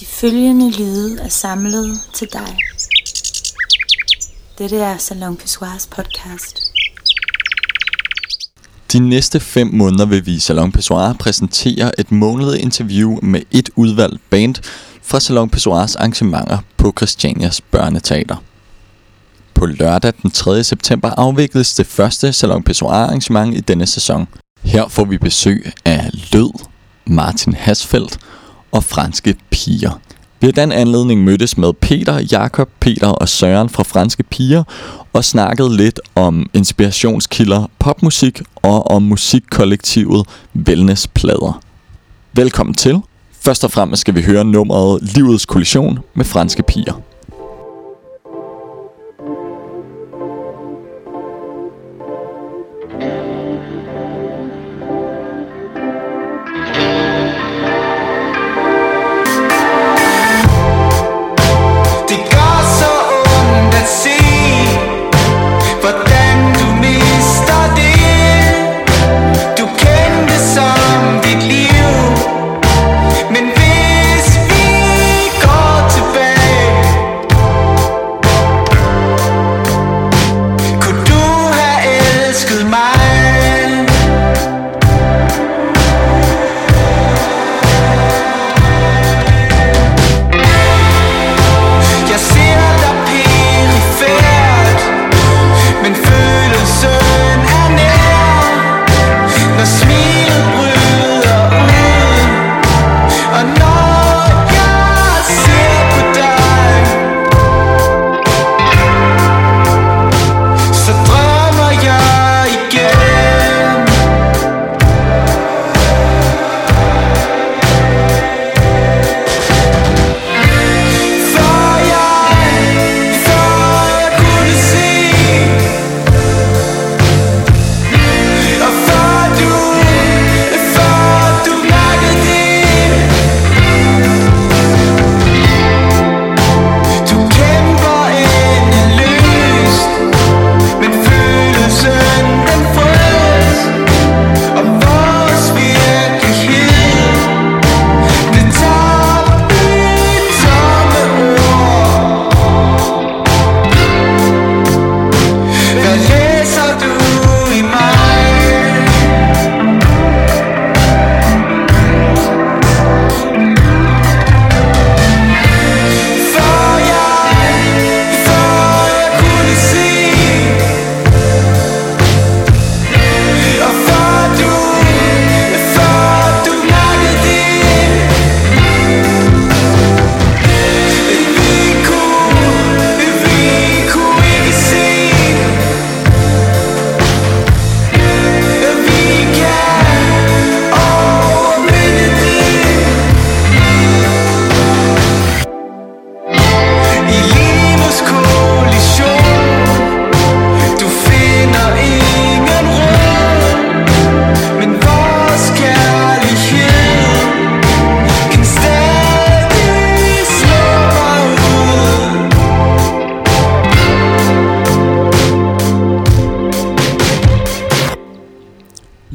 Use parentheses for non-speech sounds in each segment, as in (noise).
De følgende lyde er samlet til dig. Dette er Salon Pissoirs podcast. De næste fem måneder vil vi i Salon Pissoir præsentere et månedligt interview med et udvalgt band fra Salon Pissoirs arrangementer på Christianias Børneteater. På lørdag den 3. september afvikles det første Salon Pissoir arrangement i denne sæson. Her får vi besøg af Lød, Martin Hasfeldt og franske piger. Vi har den anledning mødtes med Peter, Jakob, Peter og Søren fra Franske Piger og snakket lidt om inspirationskilder, popmusik og om musikkollektivet Wellness Plader. Velkommen til. Først og fremmest skal vi høre nummeret Livets kollision med Franske Piger.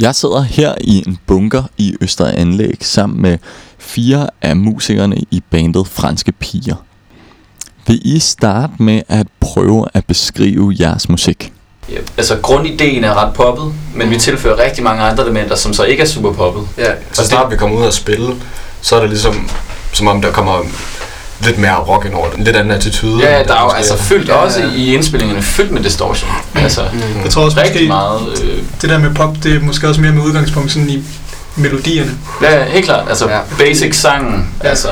Jeg sidder her i en bunker i Øster Anlæg sammen med fire af musikerne i bandet Franske Piger. Vil I starte med at prøve at beskrive jeres musik? Ja, altså grundideen er ret poppet, men vi tilfører rigtig mange andre elementer, som så ikke er super poppet. Ja, så snart vi kommer ud og spille, så er det ligesom, som om der kommer lidt mere rock ind over det. En lidt anden attitude. Ja, end der er jo altså fyldt Ja, også ja. i indspillingerne, fyldt med distortion. Altså, Jeg tror også rigtig måske, meget... Øh, det der med pop, det er måske også mere med udgangspunkt sådan i melodierne. ja, helt klart. Altså, Ja. basic sangen, Ja. altså,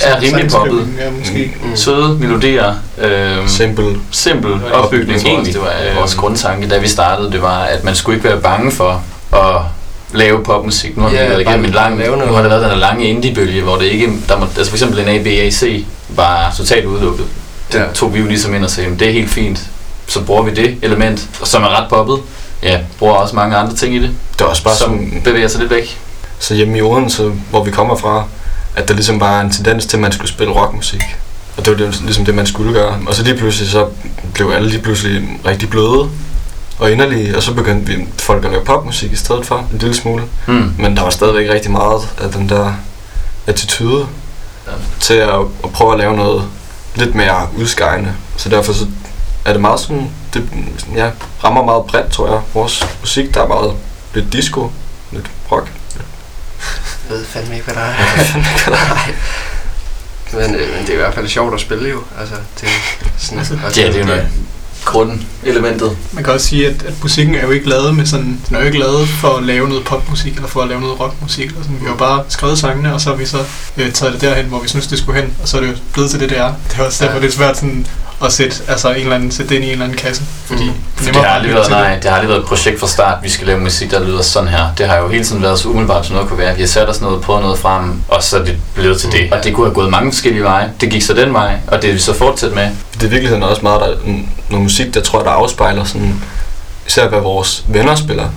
er rimelig poppet. Ja, måske. Mm. Søde melodier, øh, Simple. simpel opbygning, egentlig. Det også, var var. vores grundtanke, da vi startede. Det var, at man skulle ikke være bange for at lave popmusik. Nu har Ja, været igennem en lang, nu har der været den her lange indie-bølge, hvor det ikke, der må, altså for eksempel en ABAC var totalt udelukket. Det Ja. tog vi jo ligesom ind og sagde, "Jamen, det er helt fint. Så bruger vi det element, som er ret poppet. Ja, bruger også mange andre ting i det, Det er også bare som sådan, bevæger sig lidt væk. så hjemme i Odense, hvor vi kommer fra, at der ligesom var en tendens til, at man skulle spille rockmusik. Og det var det, ligesom det, man skulle gøre. Og så lige pludselig, så blev alle lige pludselig rigtig bløde og inderlige, og så begyndte vi folk at lave popmusik i stedet for, en lille smule. Hmm. Men der var stadigvæk rigtig meget af den der attitude. til at, at prøve at lave noget lidt mere udskejende. Så derfor så er det meget sådan, det ja, rammer meget bredt, tror jeg. Vores musik, der er meget lidt disco, lidt rock. Jeg ved fandme ikke, hvad der er. Men, øh, men det er i hvert fald sjovt at spille jo. Altså, det er sådan, Altså, Ja, det er jo noget grundelementet. Man kan også sige, at, at musikken er jo ikke lavet med sådan, den er jo ikke lavet for at lave noget popmusik, eller for at lave noget rockmusik. Eller sådan. Vi har jo bare skrevet sangene, og så har vi så øh, taget det derhen, hvor vi synes, det skulle hen, og så er det jo blevet til det, det er. Det er også derfor, Ja. det er svært sådan, at sætte, altså, en eller anden, sætte det ind i en eller anden kasse. Fordi Mm. For nemmere det har aldrig været, nej, det har aldrig været et projekt fra start, vi skal lave musik, der lyder sådan her. Det har jo hele tiden været så umiddelbart, som noget kunne være. Vi har sat os noget, prøvet noget frem, og så er det blevet til det. Og det kunne have gået mange forskellige veje. Det gik så den vej, og det er vi så fortsat med. Det er i virkeligheden også meget der, noget musik, der tror jeg, der afspejler sådan, især hvad vores venner spiller.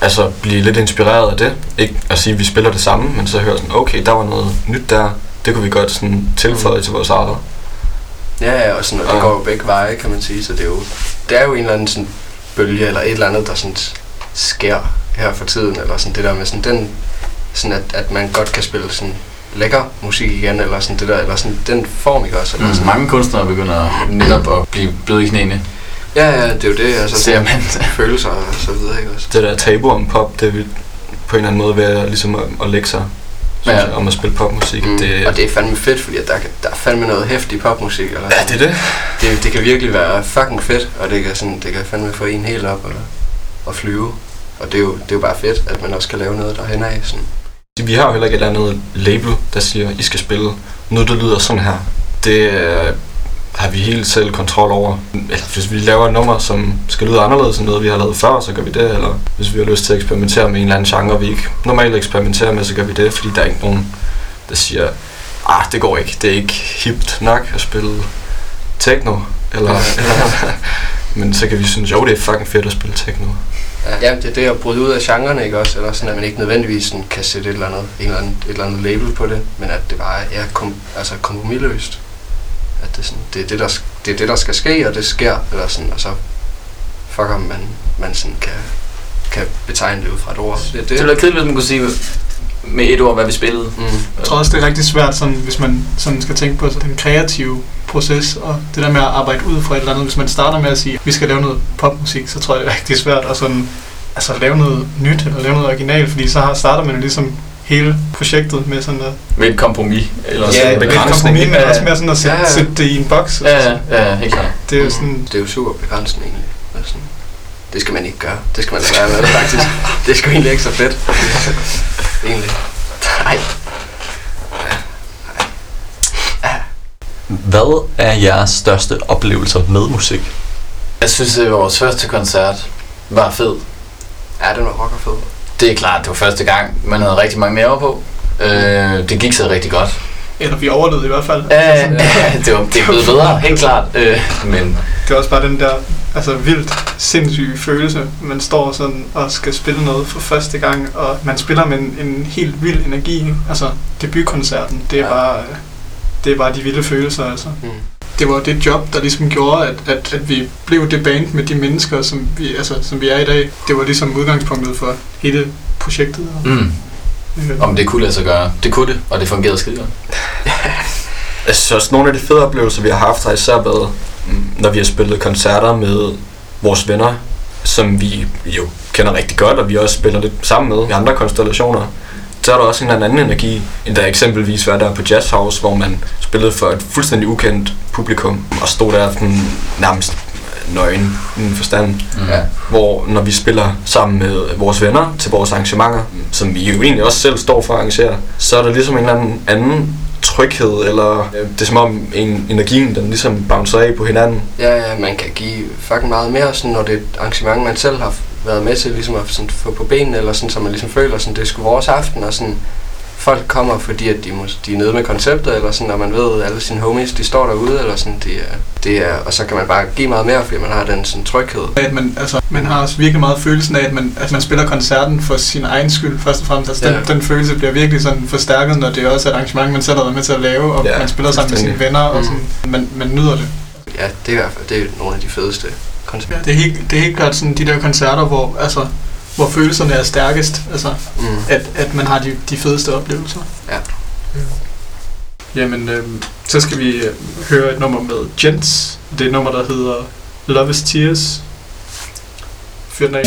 Altså blive lidt inspireret af det. Ikke at sige, at vi spiller det samme, men så høre sådan, okay, der var noget nyt der. Det kunne vi godt sådan tilføje til vores eget. Ja, ja, og, sådan, og det Ja. går jo begge veje, kan man sige. Så det er jo, det er jo en eller anden sådan bølge, eller et eller andet, der sådan sker her for tiden. Eller sådan det der med sådan den, sådan at, at man godt kan spille sådan lækker musik igen, eller sådan det der, eller sådan den form, ikke også? Eller Mm. sådan. Mange kunstnere begynder netop at blive bløde i knæene. Ja, ja, det er jo det, altså Ser man. (laughs) følelser og så videre, ikke også? Det der tabu om pop, det er vi på en eller anden måde at, ligesom at, at lægge sig Ja. jeg, om at spille popmusik. Mm. Det, Og det er fandme fedt, fordi der, kan- der er fandme noget hæftig popmusik. Eller ja, det er det. det, det kan virkelig være fucking fedt, og det kan, sådan, det kan fandme få en helt op og, og flyve. Og det er, jo, det er jo bare fedt, at man også kan lave noget derhen af. Sådan. Vi har jo heller ikke et eller andet label, der siger, I skal spille noget, der lyder sådan her. Det øh, har vi helt selv kontrol over. Eller hvis vi laver et nummer, som skal lyde anderledes end noget, vi har lavet før, så gør vi det. Eller hvis vi har lyst til at eksperimentere med en eller anden genre, vi ikke normalt eksperimenterer med, så gør vi det. Fordi der er ikke nogen, der siger, ah, det går ikke. Det er ikke hipt nok at spille techno. Eller, (laughs) eller, (laughs) men så kan vi synes, jo, det er fucking fedt at spille techno. Ja, Jamen, det er det at bryde ud af genrerne, ikke også? Eller sådan, at man ikke nødvendigvis sådan, kan sætte et eller, andet, en eller andet, et eller andet label på det, men at det bare er kom, altså kompromilløst. At det, sådan, det, er det, der, det er det, der skal ske, og det sker, eller sådan, og så fuck om man, man sådan kan, kan betegne det ud fra et ord. Det er Det det. ville være kedeligt, hvis man kunne sige med et ord, hvad vi spillede. Mm. Jeg tror også, det er rigtig svært, sådan, hvis man sådan skal tænke på den kreative proces, og det der med at arbejde ud fra et eller andet. Hvis man starter med at sige, at vi skal lave noget popmusik, så tror jeg, det er rigtig svært at sådan, altså, lave noget nyt, eller lave noget originalt, fordi så har, starter man jo ligesom hele projektet med sådan noget. Med et kompromis. Eller Ja, sådan med et kompromis, men Ja. også med sådan at sætte, Ja, ja. sætte det i en boks. Ja, ja, ja, helt klart. Det er jo sådan, Det er jo super begrænsende egentlig. Og sådan, det skal man ikke gøre. Det skal man lade være med, faktisk. Det er sgu egentlig ikke så fedt. Egentlig. Nej. Hvad er jeres største oplevelser med musik? Jeg synes, at vores første koncert var fed. Ja, den var rocker fed. Det er klart, det var første gang, man havde rigtig mange nerver på. Øh, det gik så rigtig godt. eller vi overlevede i hvert fald. Ja, Altså, (laughs) det, var, det er blevet bedre, helt klart. Øh, men Det er også bare den der altså vildt sindssyge følelse, man står sådan og skal spille noget for første gang, og man spiller med en, en helt vild energi. ikke? Altså debutkoncerten, det er, Ja. bare, det er bare de vilde følelser. Altså. Mm. Det var det job, der ligesom gjorde, at, at, at vi blev det band med de mennesker, som vi, altså, som vi er i dag. Det var ligesom udgangspunktet for hele projektet. mm, Øh, om det kunne lade sig gøre. Det kunne det, og det fungerede skide godt. (laughs) Jeg synes også, nogle af de fede oplevelser, vi har haft, har især været, når vi har spillet koncerter med vores venner, som vi jo kender rigtig godt, og vi også spiller lidt sammen med i andre konstellationer. Så er der også en eller anden energi, end der eksempelvis var der på Jazz House, hvor man spillede for et fuldstændig ukendt publikum, og stod der sådan nærmest nøgen i en forstand. Mm. Ja. Hvor når vi spiller sammen med vores venner til vores arrangementer, som vi jo egentlig også selv står for at arrangere, så er der ligesom en eller anden, anden tryghed, eller øh, det er som om en, energien, den ligesom bouncer af på hinanden. Ja, ja, man kan give fucking meget mere, sådan, når det er et arrangement, man selv har været med til ligesom at sådan, få på benene, eller sådan, så man ligesom føler, sådan, det er sgu vores aften, og sådan, folk kommer, fordi at de, mås- de er nede med konceptet, eller sådan, og man ved, at alle sine homies, de står derude, eller sådan, det er, det er, og så kan man bare give meget mere, fordi man har den sådan, tryghed. at man, altså, man har også virkelig meget følelsen af, at man, at man spiller koncerten for sin egen skyld, først og fremmest. Altså, den, Ja. den følelse bliver virkelig sådan forstærket, når det er også et arrangement, man selv har været med til at lave, og Ja, man spiller sammen med sine venner, og Mm. sådan, man, man nyder det. Ja, det er i hvert fald det er nogle af de fedeste koncepter. Ja, det, er helt, det er helt klart sådan de der koncerter, hvor, altså, hvor følelserne er stærkest, altså, Mm. at, at man har de, de fedeste oplevelser. Jamen, øh, så skal vi øh, høre et nummer med Jens. Det er et nummer, der hedder Love is Tears. Fyr den af.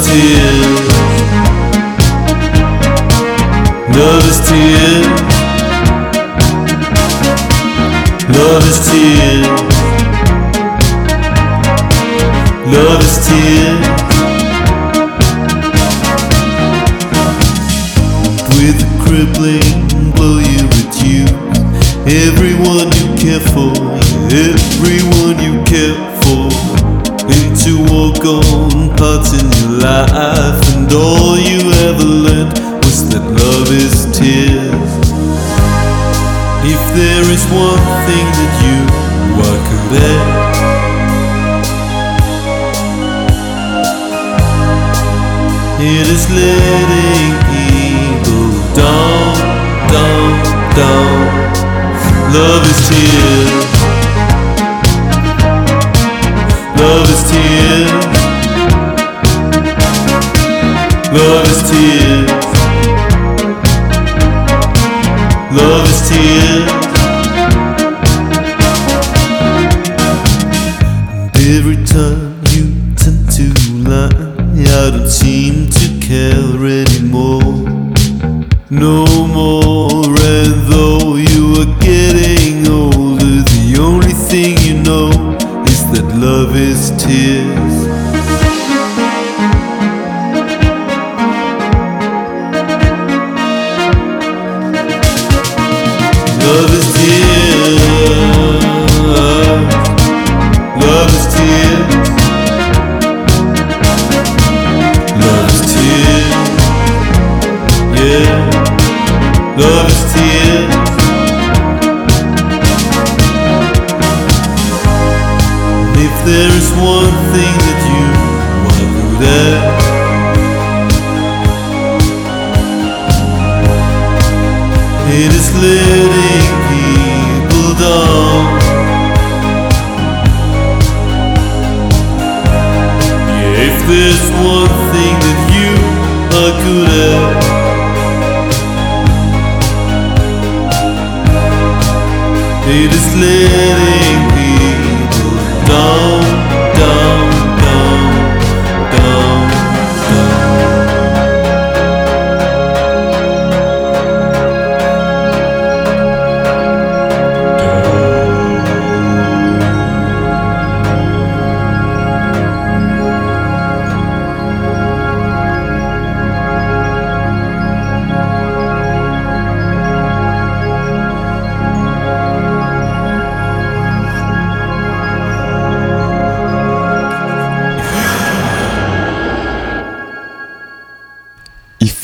Love door. Love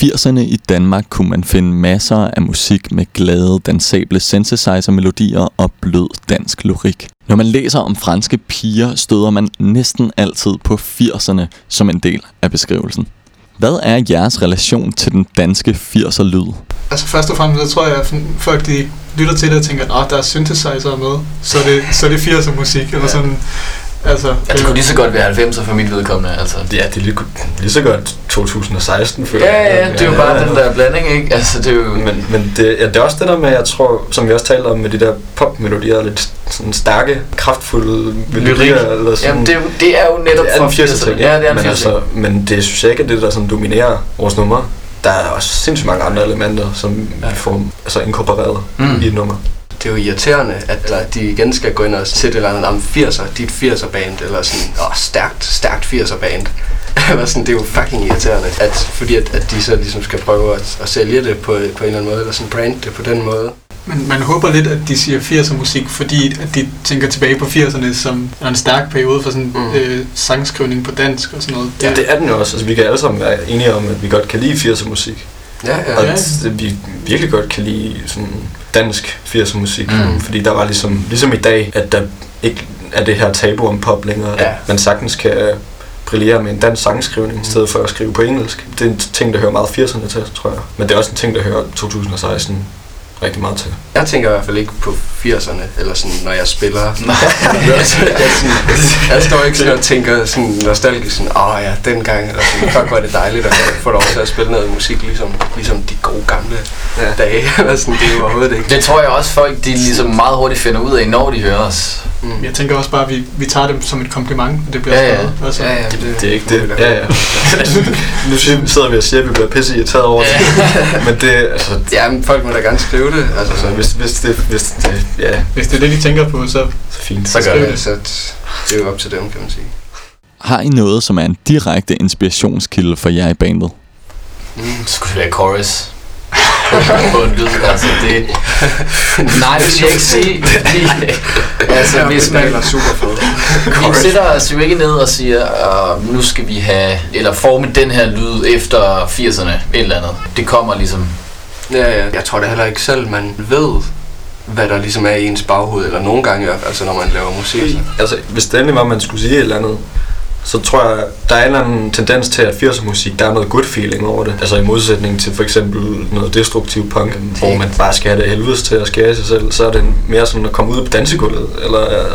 80'erne i Danmark kunne man finde masser af musik med glade, dansable synthesizer-melodier og blød dansk lyrik. Når man læser om franske piger, støder man næsten altid på 80'erne som en del af beskrivelsen. Hvad er jeres relation til den danske 80'er lyd? Altså først og fremmest, så tror jeg, at folk de lytter til det og tænker, at der er synthesizer med, så er det, så er det 80'er musik, eller sådan. Altså, Ja, det kunne lige så godt være 90'er for mit vedkommende, altså. Ja, det er lige, lige så godt 2016, føler Ja, jeg. ja, det er jo bare den der blanding, ikke? Altså, det er jo... Men, men det, ja, det er også det der med, jeg tror, som vi også talte om med de der popmelodier, lidt sådan stærke, kraftfulde melodier. Eller sådan, Jamen, det er, jo, det er jo netop det er fra en 80'er ting, Ja, det er en men, 80'er altså, men det synes jeg ikke er det, der sådan dominerer vores numre. der er også sindssygt mange andre elementer, som Ja. vi får altså, inkorporeret mm. i et nummer. Det er jo irriterende, at der, de igen skal gå ind og sætte et eller andet om 80'er, dit 80'er band, eller sådan, åh, stærkt, stærkt 80'er band. eller sådan, det er jo fucking irriterende, at, fordi at, at de så ligesom skal prøve at, at sælge det på, på en eller anden måde, eller sådan brand det på den måde. Men man håber lidt, at de siger 80'er musik, fordi at de tænker tilbage på 80'erne som en stærk periode for sådan Mm. mm. øh, sangskrivning på dansk og sådan noget. Ja. Det er den jo også. Altså, vi kan alle sammen være enige om, at vi godt kan lide 80'er musik. Ja, ja. Og Ja. at vi virkelig godt kan lide sådan dansk 80'er musik. Mm. Mm. Fordi der var ligesom, ligesom i dag, at der ikke er det her tabu om pop længere. Ja. At man sagtens kan brillere med en dansk sangskrivning, i stedet for at skrive på engelsk. Det er en ting, der hører meget 80'erne til, tror jeg. Men det er også en ting, der hører 2016 rigtig meget til. Jeg tænker i hvert fald ikke på 80'erne, eller sådan, når jeg spiller. (laughs) jeg, er sådan, jeg står ikke sådan og tænker sådan nostalgisk, sådan, åh ja, dengang, eller sådan, fuck, er det dejligt at få lov til at spille noget musik, ligesom, ligesom de gode gamle Ja. dage, (laughs) eller sådan, det er jo overhovedet ikke. Det tror jeg også folk, de ligesom meget hurtigt finder ud af, når de hører os. Mm. Jeg tænker også bare, at vi, vi tager det som et kompliment, og det bliver Ja, ja. skrevet. Altså, Ja, ja, Det, det er ikke det. Ja, ja. (laughs) nu sidder vi og siger, at vi bliver pisse irriteret over det. (laughs) Men det, altså, Ja, men folk må da gerne skrive det, altså altså så, hvis, hvis, det, hvis det, ja, Hvis det er det, de tænker på, så så fint. Så gør skriv det. det. så det er jo op til dem, kan man sige. Har I noget, som er en direkte inspirationskilde for jer i bandet? Mm. Så skulle det være chorus. (laughs) på en lyd, altså det... (laughs) Nej, det vil jeg ikke sige. Fordi, (laughs) altså, hvis man, er super fed. vi sætter os jo ikke ned og siger, uh, nu skal vi have, eller forme den her lyd efter 80'erne, et eller andet. Det kommer ligesom, Ja, ja. Jeg tror da heller ikke selv, man ved, hvad der ligesom er i ens baghoved, eller nogle gange i hvert fald, altså når man laver musik. Altså, hvis det endelig var, at man skulle sige et eller andet, så tror jeg, der er en eller anden tendens til, at 80'er musik, der er noget good feeling over det. Altså i modsætning til for eksempel noget destruktiv punk, hvor man bare skal have det helvedes til at skære i sig selv, så er det mere sådan at komme ud på dansegulvet, eller øh,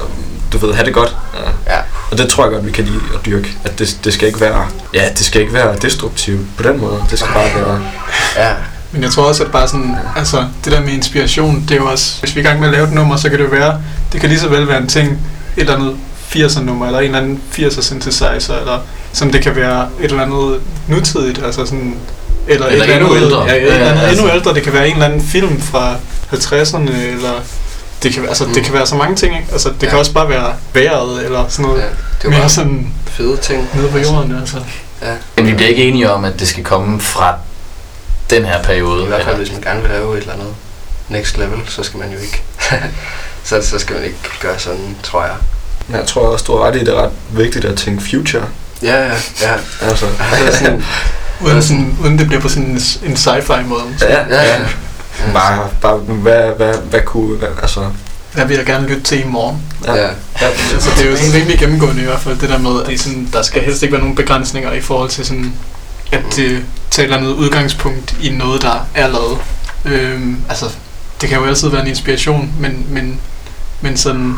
du ved, have det godt. Ja. Ja. Og det tror jeg godt, vi kan lide at dyrke. At det, det skal ikke være, ja, det skal ikke være destruktivt på den måde. Det skal bare være, Ja, Men jeg tror også, at bare sådan, altså, det der med inspiration, det er jo også, hvis vi er i gang med at lave et nummer, så kan det jo være, det kan lige så vel være en ting, et eller andet 80'er nummer, eller en eller anden 80'er synthesizer, eller som det kan være et eller andet nutidigt, altså sådan, eller, Eller et endnu andet, ældre. Ja, et Ja, eller andet altså. endnu ældre, det kan være en eller anden film fra 50'erne, eller det kan, altså, Mm. det kan være så mange ting, ikke? Altså, det Ja. kan også bare være vejret, eller sådan noget ja. ja. det var mere bare sådan fede ting. nede på jorden, altså. Ja. men vi bliver ikke enige om, at det skal komme fra den her periode. I hvert fald, eller- hvis man gerne vil lave et eller andet next level, så skal man jo ikke. (laughs) så, så skal man ikke gøre sådan, tror jeg. Men jeg tror også, du har ret i, det er ret vigtigt at tænke future. Ja, ja, ja. Altså, (laughs) Altså sådan, (laughs) Uden, sådan, uden det bliver på sådan en, en sci-fi måde. ja, ja, ja. Bare, bare hvad, hvad, hvad kunne, hvad, altså, Jeg vil jeg gerne lytte til i morgen. ja. ja. Altså, det er jo sådan rimelig gennemgående i hvert fald, det der med, at det sådan, der skal helst ikke være nogen begrænsninger i forhold til sådan, at det tager et eller andet udgangspunkt i noget, der er lavet. Øhm, altså, det kan jo altid være en inspiration, men, men, men sådan,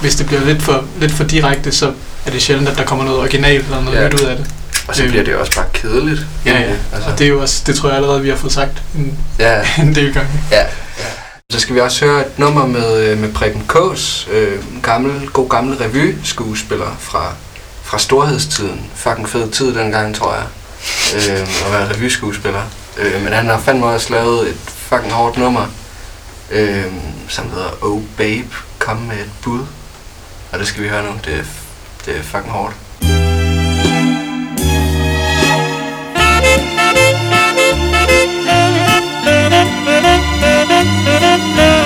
hvis det bliver lidt for, lidt for direkte, så er det sjældent, at der kommer noget originalt eller noget Ja. nyt ud af det. Og så bliver det også bare kedeligt. Ja, ja. Altså, Og det er jo også, det tror jeg allerede, vi har fået sagt en, ja, (laughs) en del gange. ja, ja. Så skal vi også høre et nummer med, øh, med Preben Kås, øh, gammel, god gammel revy-skuespiller fra, fra storhedstiden. Fucking fed tid dengang, tror jeg, øh, at være revyskuespiller. Øh, men han har fandme også lavet et fucking hårdt nummer, øh, som hedder Oh Babe, kom med et bud. Og det skal vi høre nu, det er, det er fucking hårdt.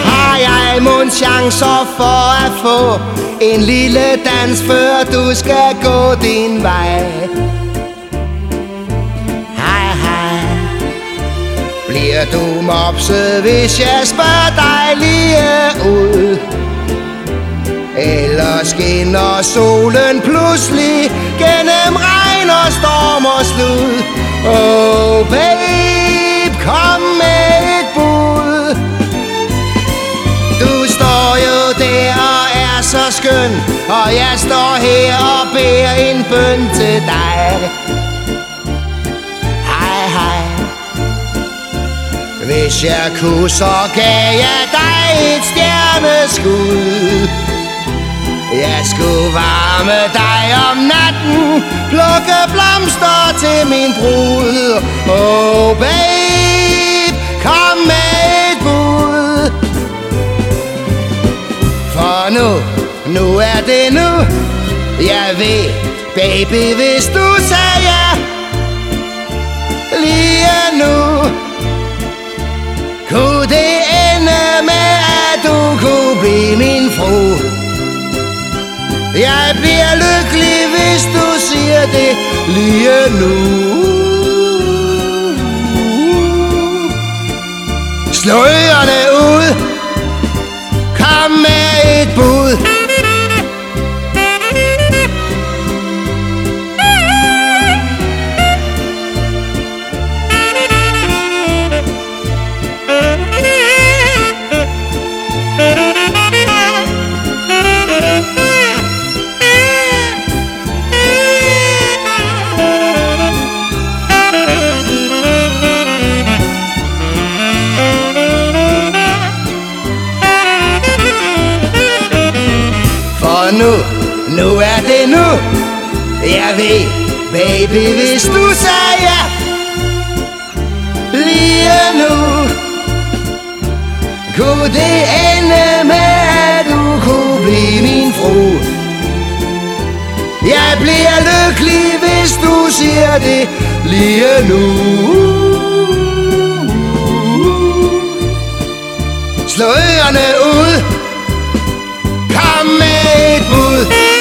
Har jeg mon chancer for at få en lille dans, før du skal gå din vej? Hej, hej. Bliver du mopset, hvis jeg spørger dig lige ud? Eller skinner solen pludselig gennem regn og storm og slud? Oh babe, kom med et bud. Du står jo der og er så skøn Og jeg står her og beder en bøn til dig Hej hej Hvis jeg kunne, så gav jeg dig et stjerneskud jeg skulle varme dig om natten Plukke blomster til min brud. Oh babe, kom med et bud. For nu, nu er det nu. Jeg ved, baby, hvis du sagde ja. Lige nu. Kunne det ende med, at du kunne blive min fru? Jeg bliver lykkelig, hvis du siger det lige nu. Slå ørerne ud. Kom med et bud. Ved, baby, hvis du sagde ja Lige nu Kunne det ende med, at du kunne blive min fru. Jeg bliver lykkelig, hvis du siger det lige nu. Slå ørerne ud. Kom med et bud.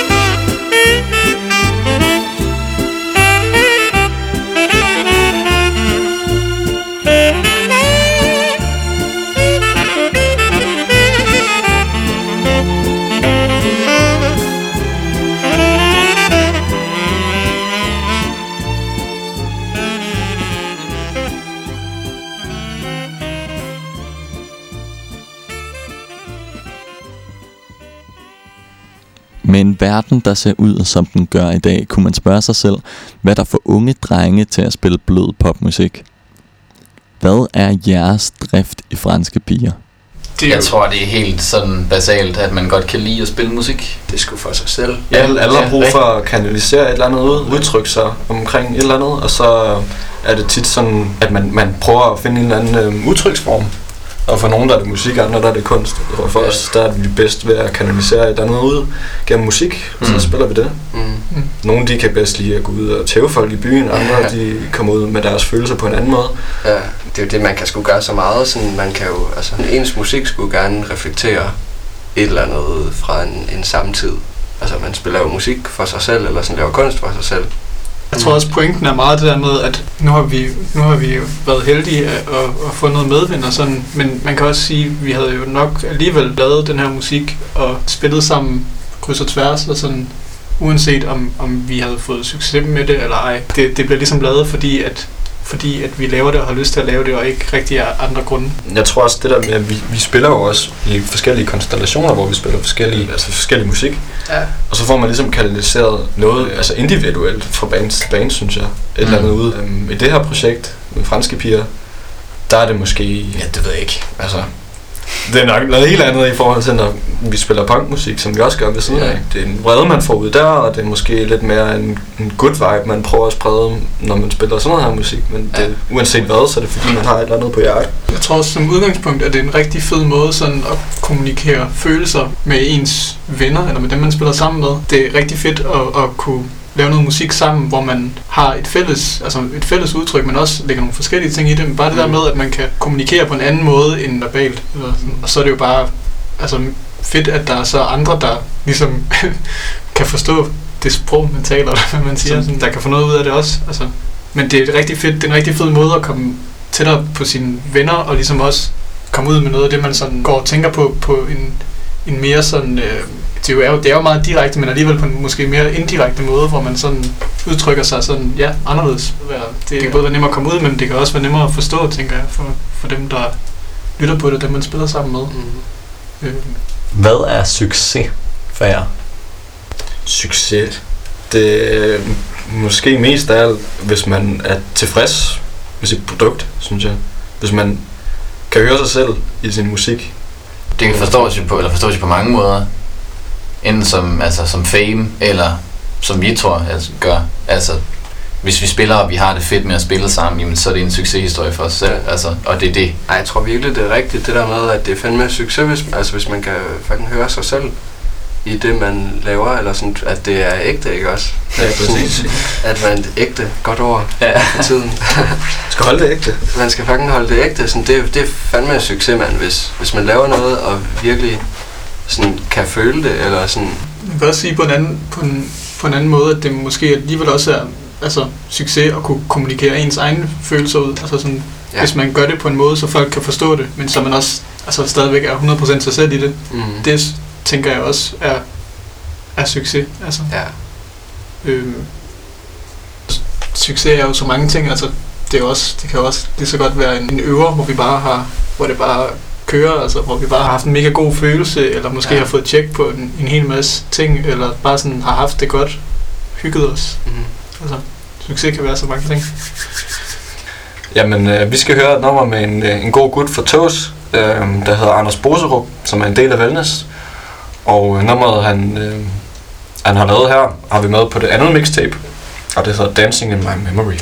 En verden, der ser ud, som den gør i dag, kunne man spørge sig selv, hvad der får unge drenge til at spille blød popmusik. Hvad er jeres drift i franske piger? Det Jeg tror, det er helt sådan basalt, at man godt kan lide at spille musik. Det skulle for sig selv. Ja, alle, alle har brug for at kanalisere et eller andet ud, udtrykke sig omkring et eller andet, og så er det tit sådan, at man, man prøver at finde en eller anden øh, udtryksform. Og for nogen der er det musik, andre der er det kunst. Og for Ja. os der er vi bedst ved at kanalisere et eller andet ud gennem musik, og så Mm. spiller vi det. Mm. Nogle de kan bedst lide at gå ud og tæve folk i byen, andre Ja. de kommer ud med deres følelser på en anden måde. Ja, det er jo det, man kan sgu gøre så meget. Sådan, man kan jo, altså, ens musik skulle gerne reflektere et eller andet fra en, en samtid. Altså, man spiller jo musik for sig selv, eller sådan laver kunst for sig selv. Jeg tror også, pointen er meget det der med, at nu har vi, nu har vi jo været heldige at, at, at få noget medvind og sådan, men man kan også sige, at vi havde jo nok alligevel lavet den her musik og spillet sammen kryds og tværs og sådan, uanset om, om vi havde fået succes med det eller ej. Det, det bliver ligesom lavet, fordi at, fordi at vi laver det og har lyst til at lave det, og ikke rigtig af andre grunde. Jeg tror også det der med, at vi, vi spiller jo også i forskellige konstellationer, hvor vi spiller forskellige, altså forskellig musik. Ja. Og så får man ligesom kanaliseret noget altså individuelt fra band til band, synes jeg. Et mm. eller andet ud. Um, I det her projekt med franske piger, der er det måske, ja det ved jeg ikke, altså... Det er nok noget helt andet i forhold til, når vi spiller punkmusik, som vi også gør ved siden Ja. af. Det er en vrede, man får ud der, og det er måske lidt mere en, en good vibe, man prøver at sprede, når man spiller sådan noget her musik. Men det, uanset hvad, så er det fordi, man har et eller andet på hjertet. Jeg tror også som udgangspunkt, at det er en rigtig fed måde sådan at kommunikere følelser med ens venner, eller med dem, man spiller sammen med. Det er rigtig fedt at, at kunne lave noget musik sammen, hvor man har et fælles, altså et fælles udtryk, men også lægger nogle forskellige ting i det. Men bare det der Mm. med, at man kan kommunikere på en anden måde end verbalt. Eller sådan. Og så er det jo bare altså, fedt, at der er så andre, der ligesom (laughs) kan forstå det sprog, man taler, eller hvad man siger, sådan, der kan få noget ud af det også. Altså. Men det er et rigtig fedt, det er en rigtig fed måde at komme tættere på sine venner, og ligesom også komme ud med noget af det, man sådan går og tænker på, på en, en mere sådan, øh, det, er jo, er jo, det er jo meget direkte, men alligevel på en måske mere indirekte måde, hvor man sådan udtrykker sig sådan, ja, anderledes. Det kan både være nemmere at komme ud, men det kan også være nemmere at forstå, tænker jeg, for, for dem, der lytter på det, dem man spiller sammen med. Mm. Øh, Hvad er succes for jer? Succes. Det er måske mest af alt, hvis man er tilfreds med sit produkt, synes jeg. Hvis man kan høre sig selv i sin musik. Det kan forstås på, eller forstås på mange måder. Enten som, altså, som fame, eller som vi tror altså, gør. Altså, hvis vi spiller, og vi har det fedt med at spille sammen, jamen, så er det en succeshistorie for os selv. Altså, og det er det. Ej, jeg tror virkelig, det er rigtigt, det der med, at det er fandme succes, hvis, altså, hvis man kan faktisk høre sig selv i det, man laver, eller sådan, at det er ægte, ikke også? Ja, præcis. (laughs) At man er ægte, godt ord Ja. for tiden. (laughs) Skal holde det ægte. man skal faktisk holde det ægte. Sådan, det, det er fandme en succes, mand, hvis, hvis man laver noget, og virkelig sådan, kan føle det, eller sådan, Man kan også sige på en anden, på en, på en anden måde, at det måske alligevel også er altså, succes at kunne kommunikere ens egne følelser ud. Altså sådan, Ja. hvis man gør det på en måde, så folk kan forstå det, men så man også altså, stadigvæk er 100% sig selv i det. mm, Det tænker jeg også er, er succes. Altså, ja. øhm, succes er jo så mange ting. Altså, det, er også, det kan jo også lige så godt være en, en øver, hvor vi bare har, hvor det bare kører, altså, hvor vi bare har haft en mega god følelse, eller måske Ja. har fået tjek på en, en hel masse ting, eller bare sådan har haft det godt, hygget os. Mm. Altså, succes kan være så mange ting. Jamen, øh, vi skal høre et nummer med en, øh, en god gut fra Tås, øh, der hedder Anders Boserup, som er en del af Wellness. Og øh, nummeret, han, øh, han har lavet her, har vi med på det andet mixtape, og det hedder Dancing in My Memory.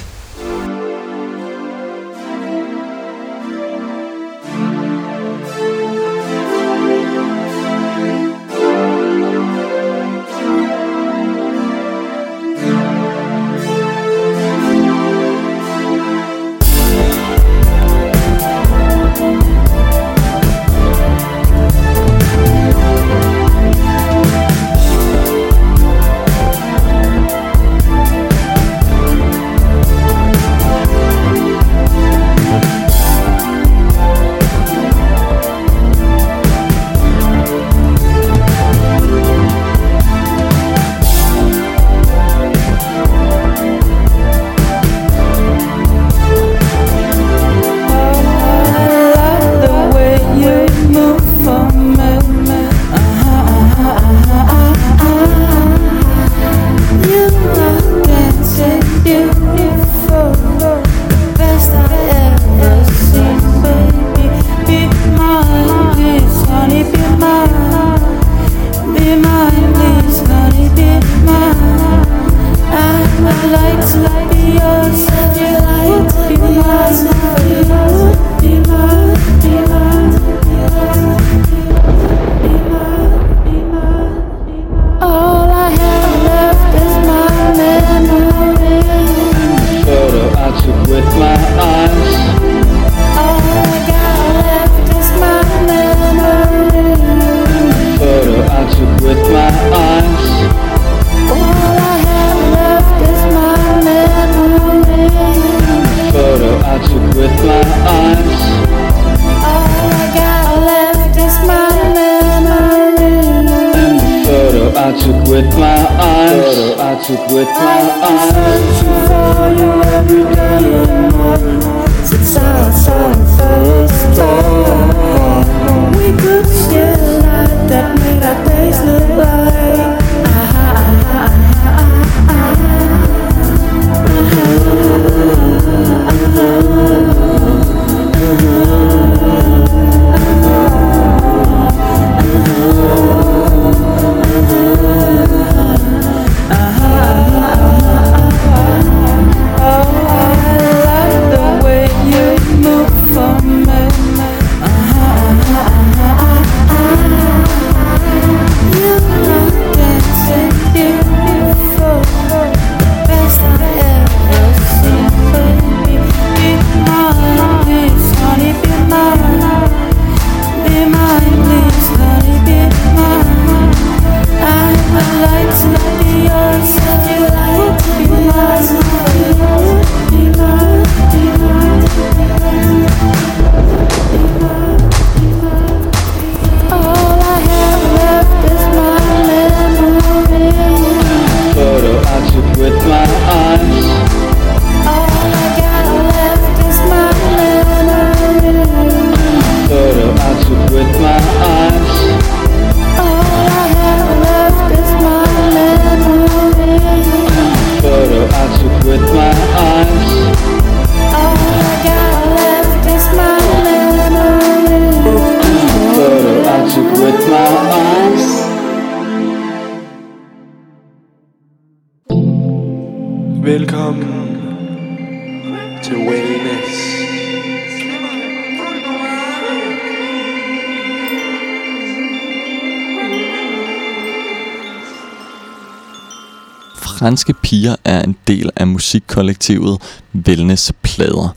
Piger er en del af musikkollektivet Wellness Plader.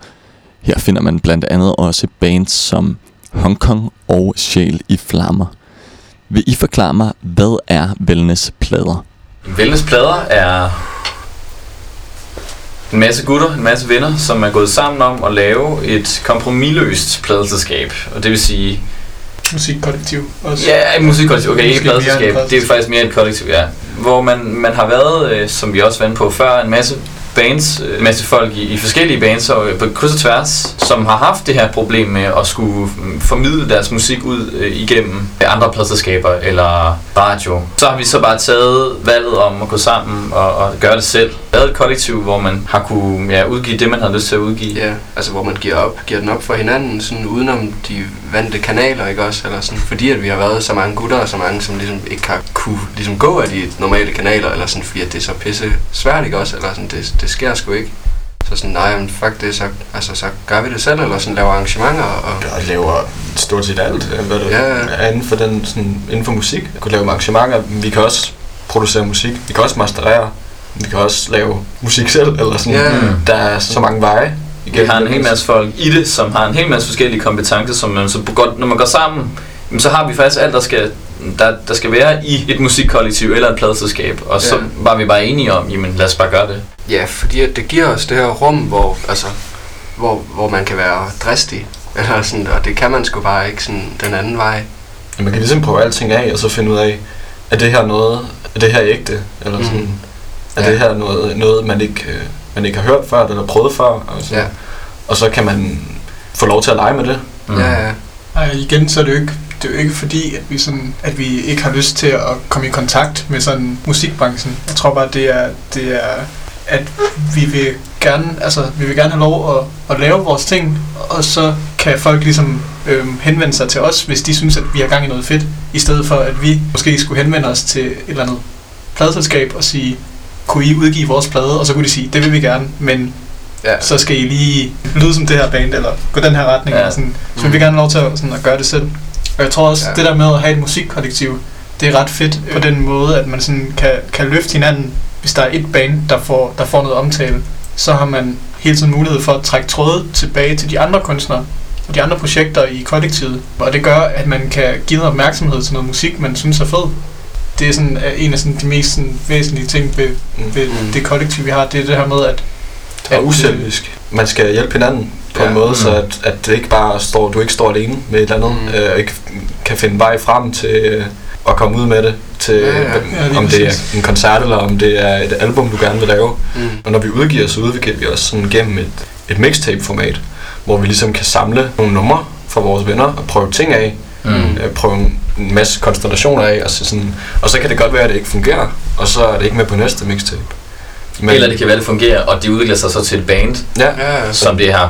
Her finder man blandt andet også bands som Hong Kong og Sjæl i Flammer. Vil I forklare mig, hvad er Wellness Plader? Wellness Plader er en masse gutter, en masse venner, som er gået sammen om at lave et kompromilløst pladeselskab. Og det vil sige... Musikkollektiv også. Ja, et musikkollektiv. Okay, ikke et Det er faktisk mere et kollektiv, ja. Hvor man, man har været, øh, som vi også var inde på før, en masse bands, en masse folk i, i forskellige bands og øh, på kryds og tværs, som har haft det her problem med at skulle mm, formidle deres musik ud øh, igennem andre pladserskaber eller radio. Så har vi så bare taget valget om at gå sammen og, og gøre det selv. Lavet et kollektiv, hvor man har kunne ja, udgive det, man havde lyst til at udgive. Ja, altså hvor man giver op, giver den op for hinanden, sådan udenom de vante kanaler, ikke også? Eller sådan, fordi at vi har været så mange gutter, og så mange, som ligesom ikke har kunne ligesom gå af de normale kanaler, eller sådan, fordi at det er så pisse svært, ikke også? Eller sådan, det, det sker sgu ikke. Så sådan, nej, men fuck det, så, altså, så gør vi det selv, eller sådan laver arrangementer, og... Og laver stort set alt, øh, hvad der Ja, ja. er inden for, den, sådan, inden for musik. Vi kan lave arrangementer, vi kan også producere musik, vi kan også masterere, vi kan også lave musik selv, eller sådan. Ja. Der er så mange veje. Vi har en hel masse folk i det, som har en hel masse forskellige kompetencer, som man så går, når man går sammen, jamen, så har vi faktisk alt, der skal, der, der skal være i et musikkollektiv eller et pladeselskab. Og så Ja. var vi bare enige om, jamen lad os bare gøre det. Ja, fordi at det giver os det her rum, hvor, altså, hvor, hvor man kan være dristig, (laughs) eller sådan, og det kan man sgu bare ikke sådan den anden vej. Ja, man kan ligesom prøve alting af, og så finde ud af, er det her noget, er det her ægte, eller sådan, Mm. er Ja. det her noget, noget man, ikke, øh, man ikke har hørt før, eller prøvet før, og, sådan. Ja. og så kan man få lov til at lege med det. Mm. Ja, ja. Ej, igen, så er det jo ikke, det er jo ikke fordi, at vi, sådan, at vi ikke har lyst til at komme i kontakt med sådan musikbranchen. Jeg tror bare, det er, det er at vi vil gerne, altså, vi vil gerne have lov at, at lave vores ting, og så kan folk ligesom øhm, henvende sig til os, hvis de synes, at vi har gang i noget fedt, i stedet for, at vi måske skulle henvende os til et eller andet pladeselskab og sige, kunne I udgive vores plade? Og så kunne de sige, det vil vi gerne, men Ja. så skal I lige lyde som det her band, eller gå den her retning. Ja. Ja. Sådan. Så vi vil gerne have lov til at, sådan, at gøre det selv. Og jeg tror også, ja. det der med at have et musikkollektiv, det er ret fedt på den måde, at man sådan kan, kan løfte hinanden. Hvis der er et band, der får, der får noget omtale, så har man hele tiden mulighed for at trække tråde tilbage til de andre kunstnere og de andre projekter i kollektivet. Og det gør, at man kan give noget opmærksomhed til noget musik, man synes er fed. Det er sådan en af sådan, de mest sådan, væsentlige ting ved, ved Mm. det kollektiv, vi har. Det er det her med, at Det er uselvisk. Man skal hjælpe hinanden på Ja. en måde, Mm. så at, at det ikke bare står, du ikke står alene med et eller andet, Mm. øh, og ikke kan finde vej frem til øh, at komme ud med det, til Ja, ja. Ja, om det er en koncert, eller om det er et album, du gerne vil lave. Mm. Og når vi udgiver, så udgiver vi også sådan gennem et, et mixtape-format, hvor vi ligesom kan samle nogle numre fra vores venner og prøve ting af, Mm. øh, prøve en masse konstellationer af, og så, sådan, og så kan det godt være, at det ikke fungerer, og så er det ikke med på næste mixtape. Men, Eller det kan være, det fungerer, og det udvikler sig så til et band, Ja, Ja, ja. som det her.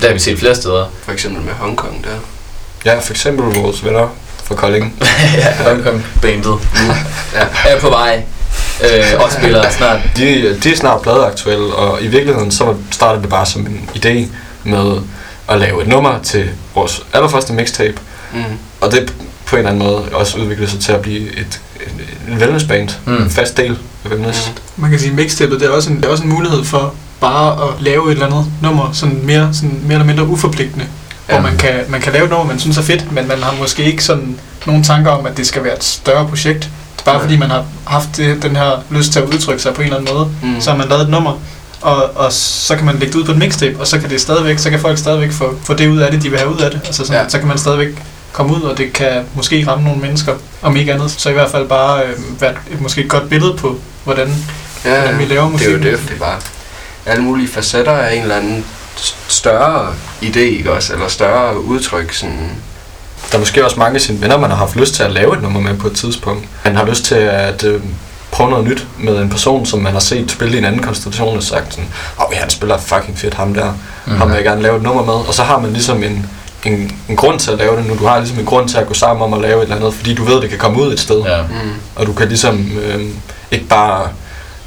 Det har vi set flere steder. For eksempel med Hongkong der. ja, for eksempel vores venner fra Kolding. (laughs) ja, Hongkong bandet. Ja. Er på vej. Øh, og spiller snart. De, de er snart pladeaktuelle, og i virkeligheden så startede det bare som en idé med at lave et nummer til vores allerførste mixtape, Mm. og det på en eller anden måde også udviklede sig til at blive et, en, en wellnessband, Mm. en fast del af wellness. Mm. man kan sige, mixtapet det er også en, det er også en mulighed for bare at lave et eller andet nummer, sådan mere, sådan mere eller mindre uforpligtende. Ja. Ja. Hvor man kan, man kan lave et nummer, man synes er fedt, men man har måske ikke sådan nogen tanker om, at det skal være et større projekt. Det er bare Nej. fordi, man har haft det, den her lyst til at udtrykke sig på en eller anden måde. Mm. Så har man lavet et nummer, og, og så kan man lægge det ud på et mixtape, og så kan det stadigvæk, så kan folk stadigvæk få, få det ud af det, de vil have ud af det. Altså sådan, Ja. ja. så kan man stadigvæk komme ud, og det kan måske ramme nogle mennesker, om ikke andet. Så i hvert fald bare øh, være et, måske et godt billede på, hvordan, Ja, hvordan vi laver det er jo musik. det, det er bare alle mulige facetter af en eller anden større idé, ikke også? Eller større udtryk, sådan... Der er måske også mange af sine venner, man har haft lyst til at lave et nummer med på et tidspunkt. Man har lyst til at øh, prøve noget nyt med en person, som man har set spille i en anden konstellation og sagt sådan, åh, oh, han spiller fucking fedt, ham der. Mm. Ham vil jeg gerne lave et nummer med. Og så har man ligesom en, en, en grund til at lave det nu. Du har ligesom en grund til at gå sammen om at lave et eller andet, fordi du ved, det kan komme ud et sted. Ja. Mm. Og du kan ligesom øh, ikke bare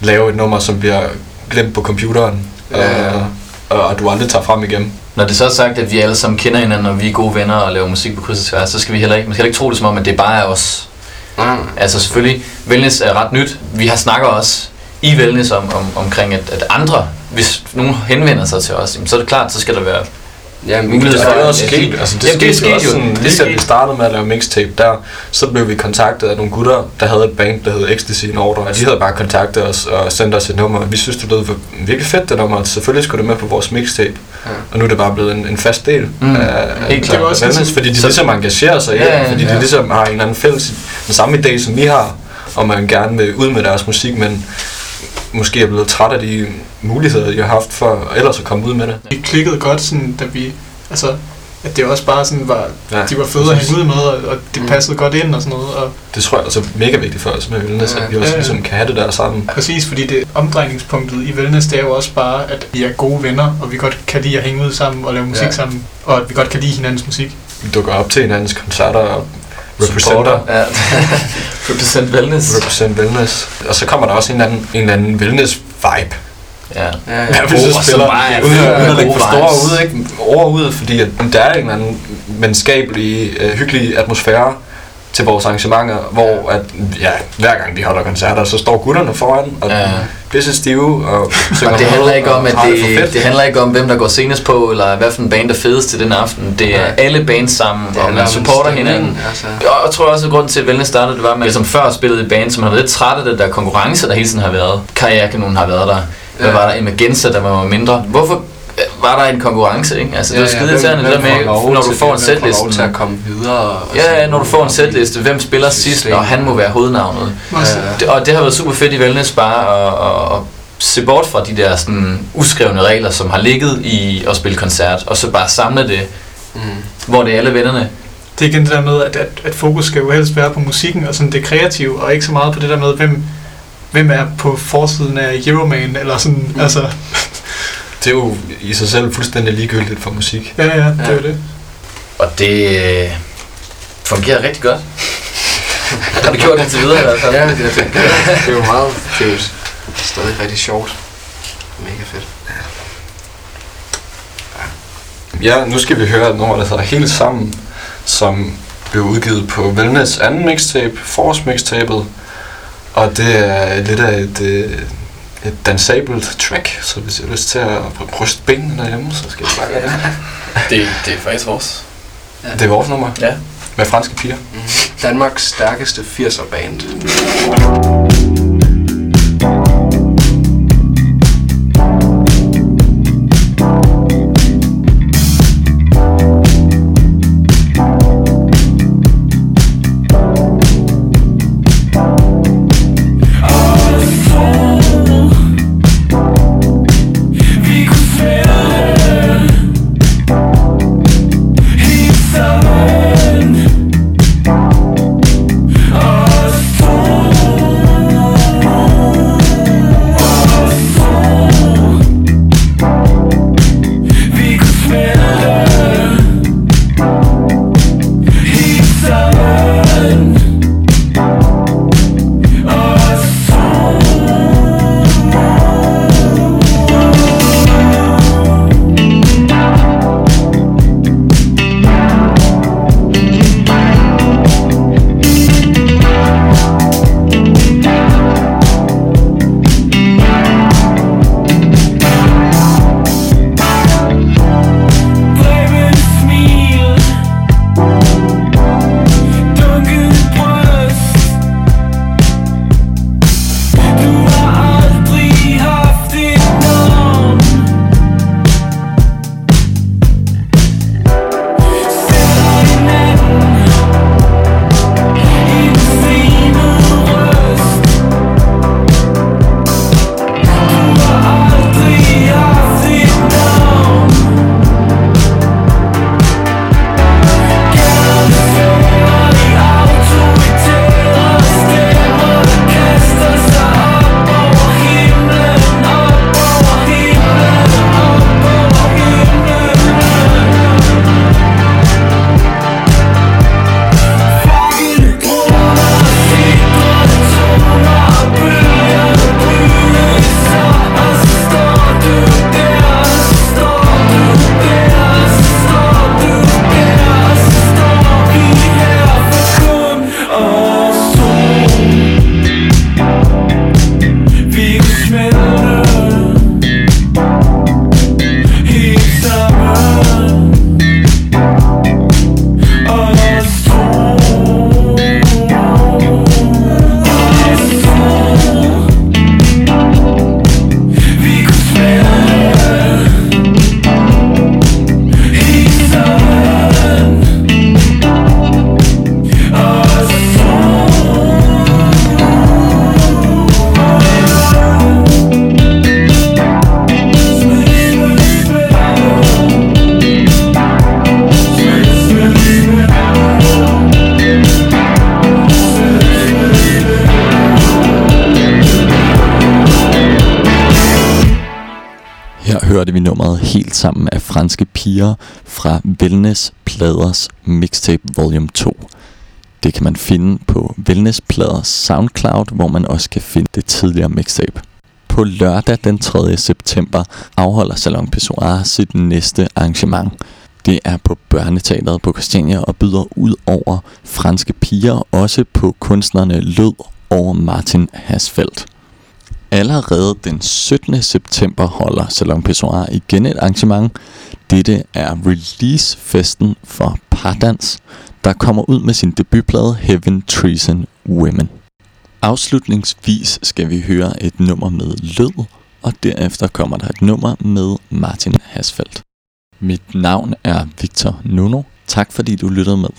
lave et nummer, som bliver glemt på computeren, Ja. og, og, og du aldrig tager frem igen. Når det så er sagt, at vi alle sammen kender hinanden, og vi er gode venner og laver musik på kryds og tværs, så skal vi heller ikke, man skal heller ikke tro det som om, at det bare er os. Nej. Altså selvfølgelig, wellness er ret nyt. Vi har snakker også i wellness om, om, omkring, at, at andre, hvis nogen henvender sig til os, jamen, så er det klart, så skal der være Ja, mulighed Det for... er også sket, altså det Jamen, skete, det skete også jo. sådan, Det lige da vi startede med at lave mixtape der, så blev vi kontaktet af nogle gutter, der havde et band, der hed Ecstasy in Order, og de havde bare kontaktet os og sendt os et nummer. Vi synes, det lød virkelig fedt, det nummer, selvfølgelig skulle det med på vores mixtape. Ja. Og nu er det bare blevet en, en fast del Mm, af, helt af klart. Det var også wellness, ligesom- fordi de så- ligesom engagerer sig i Ja, det, ja, fordi de ja. ligesom har en eller anden fælles, den samme idé, som vi har, og man gerne vil ud med deres musik, men måske er blevet træt af de muligheder, de har haft for ellers at komme ud med det. Vi klikkede godt, sådan, da vi... Altså, at det også bare sådan var... Ja, De var fede at hænge ud med, og, og det Mm. passede godt ind og sådan noget. Og Det tror jeg altså er mega vigtigt for os med wellness, Ja, at vi også ja, ja. ligesom kan have det der sammen. præcis, fordi det omdrejningspunktet i wellness, det er jo også bare, at vi er gode venner, og vi godt kan lide at hænge ud sammen og lave musik Ja. sammen, og at vi godt kan lide hinandens musik. Vi dukker op til hinandens koncerter og representer, Ja. (laughs) Represent wellness. represent wellness. Og så kommer der også en eller anden, en eller anden wellness-vibe. Ja. Ja, ja. Spiller, er uden, at lægge for store ud, ikke? Ord ud, fordi at der er en eller anden venskabelig, øh, hyggelig atmosfære til vores arrangementer, hvor at, ja, hver gang de holder koncerter, så står gutterne foran og Ja. ja. pisse stive og synger det handler ikke om, at det, det handler ikke om, hvem der går senest på, eller hvad for en band, der fedest til den aften. Det er Nej. alle bands sammen, Det og man supporter hinanden. Altså. Og jeg tror også, at grunden til, at Wellness startede, det var, at man som før spillede i band, som har været lidt træt af det der konkurrence, der hele tiden har været. Kajakanonen har været der. Hvad Ja. var der? Emergenza, der var mindre. Hvorfor var der en konkurrence, ikke? Altså, det var skide irriterende, det der med, når du får en sætliste. Til at komme videre. Og Ja, ja, når du får en setliste, hvem spiller sidst, og han må være hovednavnet. Ja. Det, og det har været super fedt i Wellness bare at, at, at se bort fra de der sådan, uskrevne regler, som har ligget i at spille koncert, og så bare samle det, Mm. hvor det er alle vennerne. det er igen det der med, at, at, at fokus skal jo helst være på musikken og sådan det kreative, og ikke så meget på det der med, hvem, hvem er på forsiden af Euroman, eller sådan, mm. altså, Det er jo i sig selv fuldstændig ligegyldigt for musik. ja, ja, det er Ja. jo det. Og det øh, fungerer rigtig godt. har det gjort indtil videre i hvert fald. Ja, det er, det, det er jo meget, det er jo stadig rigtig sjovt. Mega fedt. Ja, nu skal vi høre et nummer, der hedder Helt Sammen, som blev udgivet på Wellness anden mixtape, Force mixtapet. Og det er lidt af et, øh, et dansabelt track, så hvis jeg har lyst til at ryste benene derhjemme, så skal jeg bare gøre det. Det, det er faktisk vores. Det er vores nummer Ja. med franske piger. Mm. Danmarks stærkeste 80'er band. Hørte vi nummeret helt sammen af franske piger fra Wellness Pladers Mixtape Volume 2. Det kan man finde på Wellness Pladers Soundcloud, hvor man også kan finde det tidligere mixtape. På lørdag den 3. september afholder Salon Pessoir sit næste arrangement. Det er på Børneteateret på Christiania og byder ud over franske piger også på kunstnerne Lød og Martin Hasfeldt. Allerede den 17. september holder Salon Pessoir igen et arrangement. Dette er releasefesten for Pardans, der kommer ud med sin debutplade Heaven Treason Women. Afslutningsvis skal vi høre et nummer med Lød, og derefter kommer der et nummer med Martin Hasfeldt. Mit navn er Victor Nuno. Tak fordi du lyttede med.